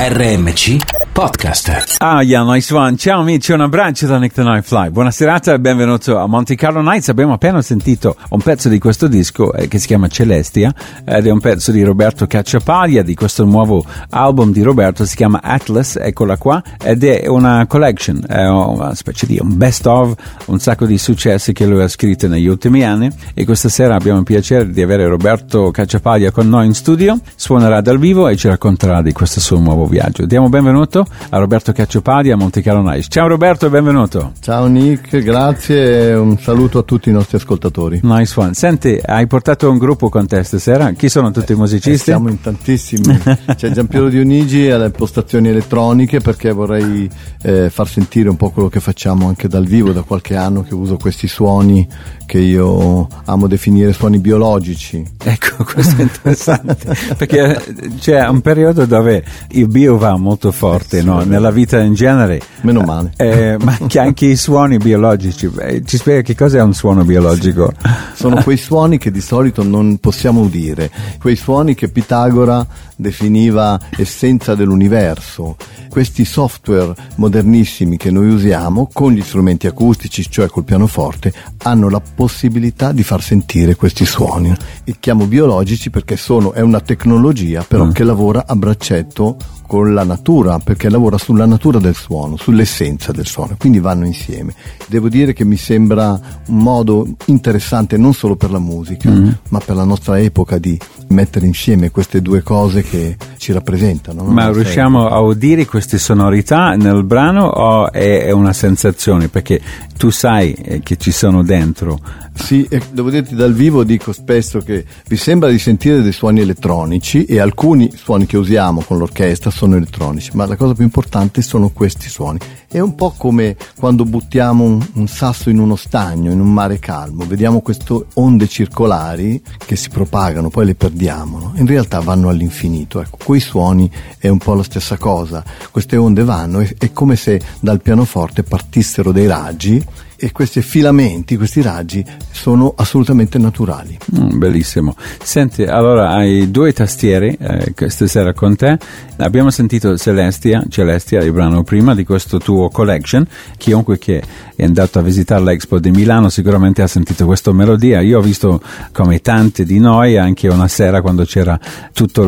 RMC Podcast. Ah, yeah, nice one. Ciao amici, un abbraccio da Nick the Night Fly. Buona serata e benvenuto a Monte Carlo Nights. Abbiamo appena sentito un pezzo di questo disco eh, che si chiama Celestia ed è un pezzo di Roberto Cacciapaglia di questo nuovo album di Roberto, si chiama Atlas, eccola qua, ed è una collection, è una specie di un best of, un sacco di successi che lui ha scritto negli ultimi anni e questa sera abbiamo il piacere di avere Roberto Cacciapaglia con noi in studio, suonerà dal vivo e ci racconterà di questo suo nuovo viaggio. Diamo benvenuto a Roberto Cacciopadi a Monte Carlo Nice. Ciao Roberto e benvenuto. Ciao Nick, grazie e un saluto a tutti i nostri ascoltatori. Nice one. Senti, hai portato un gruppo con te stasera? Chi sono tutti eh, i musicisti? Eh, siamo in tantissimi. C'è Giampiero Dionigi alle postazioni elettroniche perché vorrei eh, far sentire un po' quello che facciamo anche dal vivo da qualche anno che uso questi suoni che io amo definire suoni biologici. Ecco, questo è interessante perché c'è un periodo dove il bio va molto forte, no? nella vita in genere. Meno male. Eh, ma anche i suoni biologici. Eh, ci spiega che cosa è un suono biologico? Sì. Sono quei suoni che di solito non possiamo udire, quei suoni che Pitagora definiva essenza dell'universo. Questi software modernissimi che noi usiamo con gli strumenti acustici, cioè col pianoforte, hanno la possibilità di far sentire questi suoni. Li chiamo biologici perché sono, è una tecnologia però mm. che lavora a braccetto con la natura, perché lavora sulla natura del suono, sull'essenza del suono, quindi vanno insieme. Devo dire che mi sembra un modo interessante non solo per la musica, mm-hmm. ma per la nostra epoca di mettere insieme queste due cose che ci rappresentano. No? Ma riusciamo a udire queste sonorità nel brano o è una sensazione? Perché tu sai eh, che ci sono dentro. Sì, e devo dirti dal vivo dico spesso che vi sembra di sentire dei suoni elettronici e alcuni suoni che usiamo con l'orchestra sono elettronici, ma la cosa più importante sono questi suoni. È un po' come quando buttiamo un, un sasso in uno stagno, in un mare calmo, vediamo queste onde circolari che si propagano, poi le perdiamo, no? in realtà vanno all'infinito. Ecco, quei suoni è un po' la stessa cosa, queste onde vanno, è, è come se dal pianoforte partissero dei raggi e questi filamenti, questi raggi sono assolutamente naturali. Mm, bellissimo. Senti, allora hai due tastiere eh, questa sera con te. Abbiamo sentito Celestia, Celestia, il brano prima di questo tuo collection. Chiunque che è andato a visitare l'Expo di Milano sicuramente ha sentito questa melodia. Io ho visto come tanti di noi anche una sera quando c'era tutta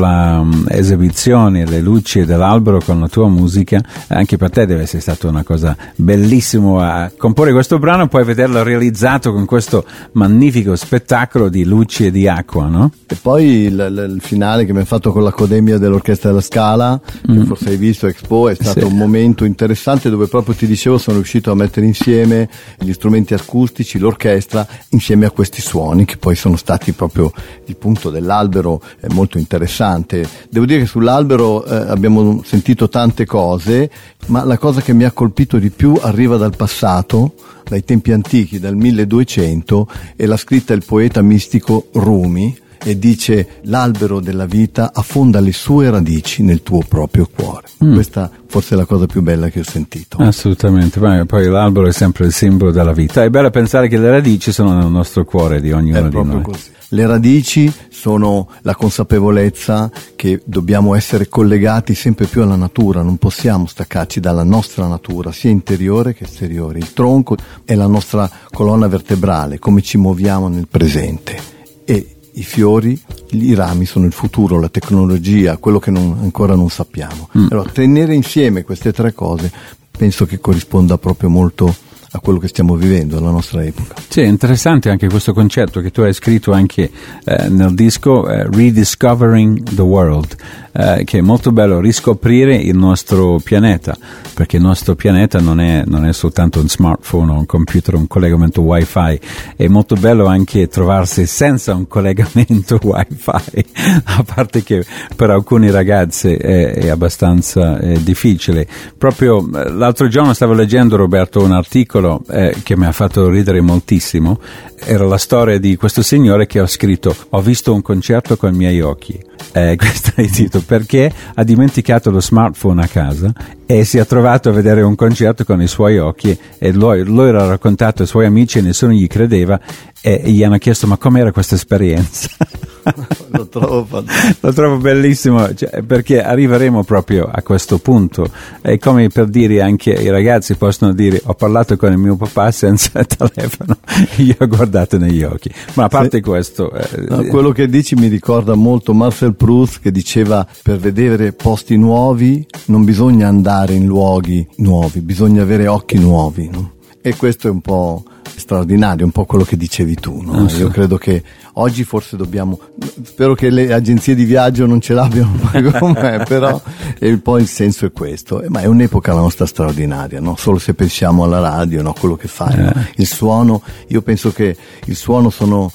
l'esibizione, um, le luci dell'albero con la tua musica. Anche per te deve essere stata una cosa bellissima a comporre questo brano poi vederlo realizzato con questo magnifico spettacolo di luci e di acqua, no? E poi il, il, il finale che mi ha fatto con l'Accademia dell'Orchestra della Scala, mm. che forse hai visto Expo, è stato sì. un momento interessante dove proprio ti dicevo sono riuscito a mettere insieme gli strumenti acustici, l'orchestra, insieme a questi suoni che poi sono stati proprio il punto dell'albero, è molto interessante. Devo dire che sull'albero eh, abbiamo sentito tante cose, ma la cosa che mi ha colpito di più arriva dal passato, dai tempi antichi, dal 1200, e l'ha scritta il poeta mistico Rumi e dice l'albero della vita affonda le sue radici nel tuo proprio cuore. Mm. Questa forse è la cosa più bella che ho sentito. Assolutamente, poi l'albero è sempre il simbolo della vita. È bello pensare che le radici sono nel nostro cuore di ognuno è di noi. Così. Le radici sono la consapevolezza che dobbiamo essere collegati sempre più alla natura, non possiamo staccarci dalla nostra natura, sia interiore che esteriore. Il tronco è la nostra colonna vertebrale, come ci muoviamo nel presente. E i fiori, i rami sono il futuro, la tecnologia, quello che non, ancora non sappiamo. Mm. Allora, tenere insieme queste tre cose penso che corrisponda proprio molto a quello che stiamo vivendo, alla nostra epoca. Sì, è interessante anche questo concetto che tu hai scritto anche eh, nel disco eh, Rediscovering the World, eh, che è molto bello riscoprire il nostro pianeta, perché il nostro pianeta non è, non è soltanto un smartphone o un computer, un collegamento wifi, è molto bello anche trovarsi senza un collegamento wifi, a parte che per alcuni ragazzi è, è abbastanza eh, difficile. Proprio eh, l'altro giorno stavo leggendo Roberto un articolo articolo eh, che mi ha fatto ridere moltissimo. Era la storia di questo signore che ha scritto ho visto un concerto con i miei occhi eh, questo è il titolo perché ha dimenticato lo smartphone a casa e si è trovato a vedere un concerto con i suoi occhi e lui, lui l'ha raccontato ai suoi amici e nessuno gli credeva e, gli hanno chiesto ma com'era questa esperienza lo, trovo lo trovo bellissimo cioè, perché arriveremo proprio a questo punto. È come per dire anche i ragazzi possono dire ho parlato con il mio papà senza telefono, io ho guardato negli occhi. Ma a parte sì. questo... Eh, no, quello che dici mi ricorda molto Marcel Proust che diceva per vedere posti nuovi non bisogna andare in luoghi nuovi, bisogna avere occhi nuovi. No? E questo è un po' straordinario, un po' quello che dicevi tu. No? So. Io credo che oggi forse dobbiamo, spero che le agenzie di viaggio non ce l'abbiano con me, però un po' il senso è questo. Ma è un'epoca la nostra straordinaria, no? solo se pensiamo alla radio, no? quello che fai. Eh. Il suono, io penso che il suono sono,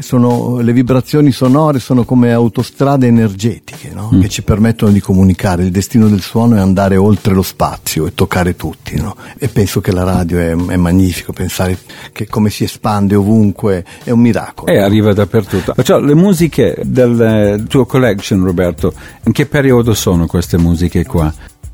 sono le vibrazioni sonore sono come autostrade energetiche no? mm. che ci permettono di comunicare. Il destino del suono è andare oltre lo spazio e toccare tutti. E penso che la radio è, è magnifico, pensare che come si espande ovunque è un miracolo. E arriva dappertutto. Cioè, le musiche del eh, tuo collection, Roberto, in che periodo sono queste musiche qua?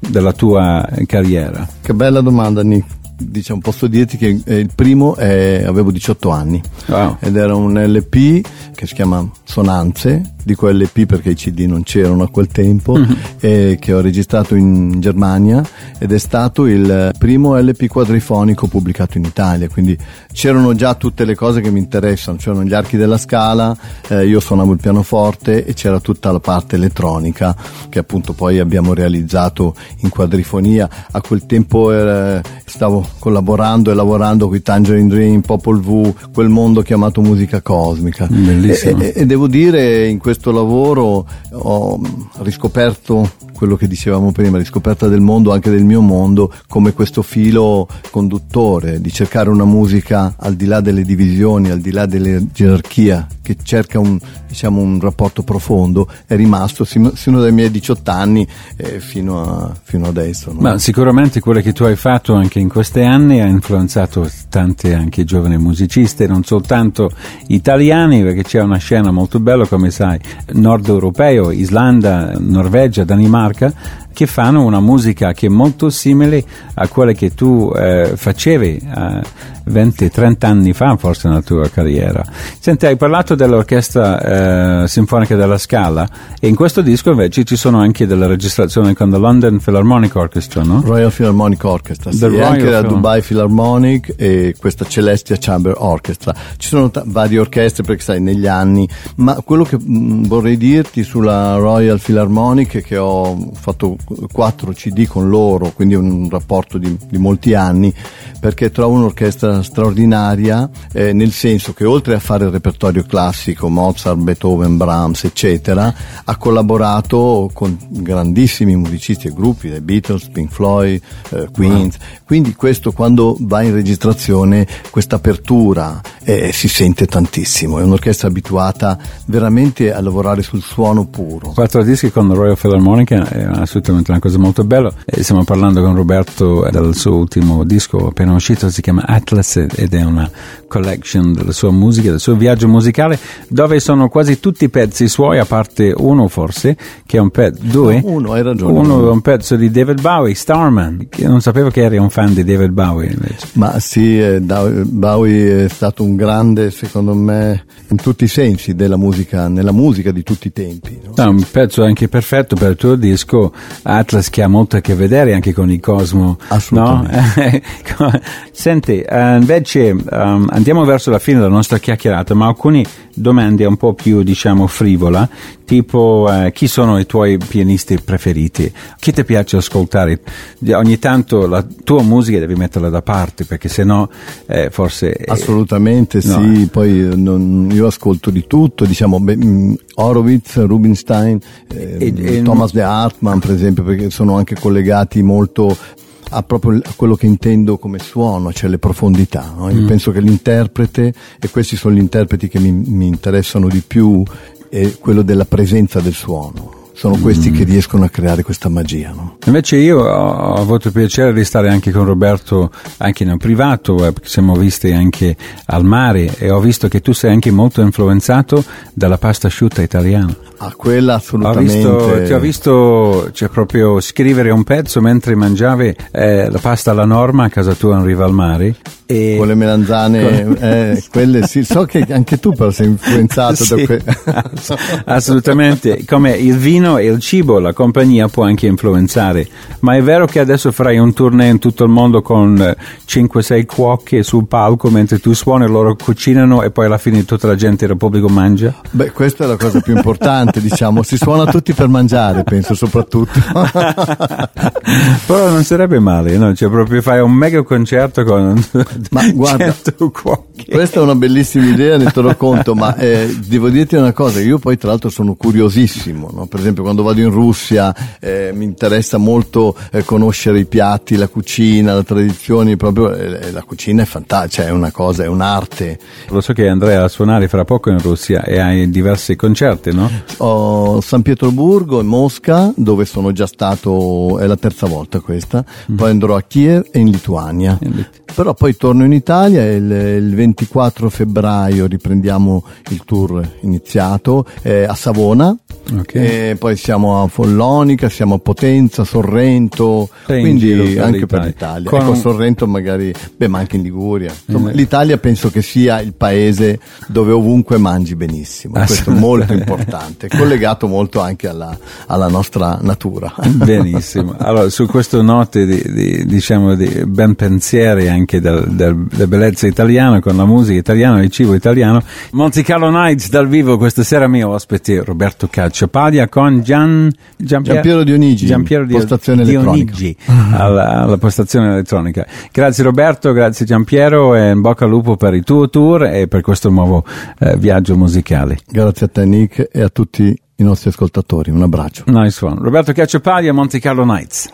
della tua carriera? Che bella domanda Nick diciamo, posso dirti che eh, il primo è, avevo 18 anni wow. ed era un LP che si chiama Sonanze dico LP perché i CD non c'erano a quel tempo, mm-hmm. e che ho registrato in Germania ed è stato il primo LP quadrifonico pubblicato in Italia, quindi c'erano già tutte le cose che mi interessano, c'erano gli archi della scala, eh, io suonavo il pianoforte e c'era tutta la parte elettronica che appunto poi abbiamo realizzato in quadrifonia. A quel tempo eh, stavo collaborando e lavorando con i Tangerine Dream, Popol V, quel mondo chiamato musica cosmica. Bellissimo. E, e, devo dire in questo lavoro ho riscoperto quello che dicevamo prima, riscoperta del mondo, anche del mio mondo, come questo filo conduttore di cercare una musica al di là delle divisioni, al di là delle gerarchie, che cerca un, diciamo, un rapporto profondo, è rimasto sino, sino dai miei 18 anni eh, fino, a, fino, adesso. No? Ma sicuramente quello che tu hai fatto anche in questi anni ha influenzato tante anche giovani musicisti, non soltanto italiani, perché c'è una scena molto bella, come sai, nord europeo, Islanda, Norvegia, Danimarca che fanno una musica che è molto simile a quella che tu eh, facevi eh, 20-30 anni fa forse nella tua carriera. Senti, hai parlato dell'orchestra eh, sinfonica della Scala e in questo disco invece ci sono anche delle registrazioni con la London Philharmonic Orchestra, no? Royal Philharmonic Orchestra, sì, e anche la Dubai Philharmonic e questa Celestia Chamber Orchestra. Ci sono t- varie orchestre perché sai negli anni, ma quello che mh, mm, vorrei dirti sulla Royal Philharmonic che ho fatto 4 CD con loro, quindi un rapporto di, di molti anni, perché trovo un'orchestra straordinaria, eh, nel senso che oltre a fare il repertorio classico, Mozart, Beethoven, Brahms, eccetera, ha collaborato con grandissimi musicisti e gruppi, The Beatles, Pink Floyd, eh, Queens, quindi questo quando va in registrazione, questa apertura eh, si sente tantissimo, è un'orchestra abituata veramente a lavorare sul suono puro. Quattro dischi con Royal Philharmonic è assolutamente assolutamente una cosa molto bella. E stiamo parlando con Roberto del suo ultimo disco appena uscito, si chiama Atlas ed è una collection della sua musica, del suo viaggio musicale, dove sono quasi tutti i pezzi suoi, a parte uno forse, che è un pezzo, due? No, uno, hai ragione. Uno è un pezzo di David Bowie, Starman, che non sapevo che eri un fan di David Bowie invece. Ma sì, eh, Bowie è stato un grande, secondo me, in tutti i sensi della musica, nella musica di tuti i tempi. No? No, un pezzo anche perfetto per il tuo disco, Atlas che ha molto a che vedere anche con il cosmo. Assolutamente. No? Senti, uh, invece um, andiamo verso la fine della nostra chiacchierata, ma alcune domande un po' più, diciamo, frivola, tipo uh, chi sono i tuoi pianisti preferiti? Chi ti piace ascoltare? Ogni tanto la tua musica devi metterla da parte, perché sennò eh, forse... Assolutamente no. sì, poi non, io ascolto di tutto, diciamo, beh, mm, Horowitz, Rubinstein, eh, e, e Thomas De Hartmann per esempio, perché sono anche collegati molto a proprio a quello che intendo come suono, cioè le profondità. No? Io mm. penso che l'interprete, e questi sono gli interpreti che mi, mi interessano di più, è quello della presenza del suono sono questi mm. che riescono a creare questa magia. No? Invece io ho, avuto il piacere di stare anche con Roberto, anche nel privato, eh, siamo visti anche al mare e ho visto che tu sei anche molto influenzato dalla pasta asciutta italiana. Ah, quella assolutamente. Ho visto, ti ho visto cioè, proprio scrivere un pezzo mentre mangiavi eh, la pasta alla norma a casa tua in riva al mare. E... Con le melanzane, con... Eh, quelle sì. So che anche tu però sei influenzato sì, da quelle. assolutamente. Come il vino e il cibo, la compagnia può anche influenzare. Ma è vero che adesso farai un tournée in tutto il mondo con 5-6 eh, cuoche sul palco mentre tu suoni, loro cucinano e poi alla fine tutta la gente del pubblico mangia? Beh, questa è la cosa più importante, diciamo. Si suona tutti per mangiare, penso soprattutto. però non sarebbe male, no? Cioè, proprio fai un mega concerto con ma guarda, questa è una bellissima idea, ne terrò conto, ma eh, devo dirti una cosa, io poi tra l'altro sono curiosissimo, no? per esempio quando vado in Russia eh, mi interessa molto eh, conoscere i piatti, la cucina, le tradizioni, proprio eh, la cucina è fantastica, cioè è una cosa, è un'arte. Lo so che andrai a suonare fra poco in Russia e hai diversi concerti, no? Ho San Pietroburgo e Mosca, dove sono già stato, è la terza volta questa, mm. poi andrò a Kiev e in Lituania. In Però poi torno in Italia e il, il 24 febbraio riprendiamo il tour iniziato eh, a Savona Okay. poi siamo a Follonica, siamo a Potenza, Sorrento, Sei quindi anche per l'Italia. Con... Ecco, Sorrento magari, beh, ma anche in Liguria. Insomma, eh. L'Italia penso che sia il paese dove ovunque mangi benissimo. Questo è molto importante, collegato molto anche alla, alla nostra natura. Benissimo. Allora, su questo note di, di, diciamo, di ben pensieri anche della del, bellezza italiana, con la musica italiana, il cibo italiano, Monte Carlo Nights dal vivo questa sera mio ospite Roberto Calcio Padia con Gian, Giampier, Giampiero Dionigi, Giampiero di, postazione Dionigi alla, alla, postazione elettronica. Grazie Roberto, grazie Giampiero e in bocca al lupo per il tuo tour e per questo nuovo eh, viaggio musicale. Grazie a te Nick e a tutti i nostri ascoltatori, un abbraccio. Nice one. Roberto Cacciapadia, Monte Carlo Nights.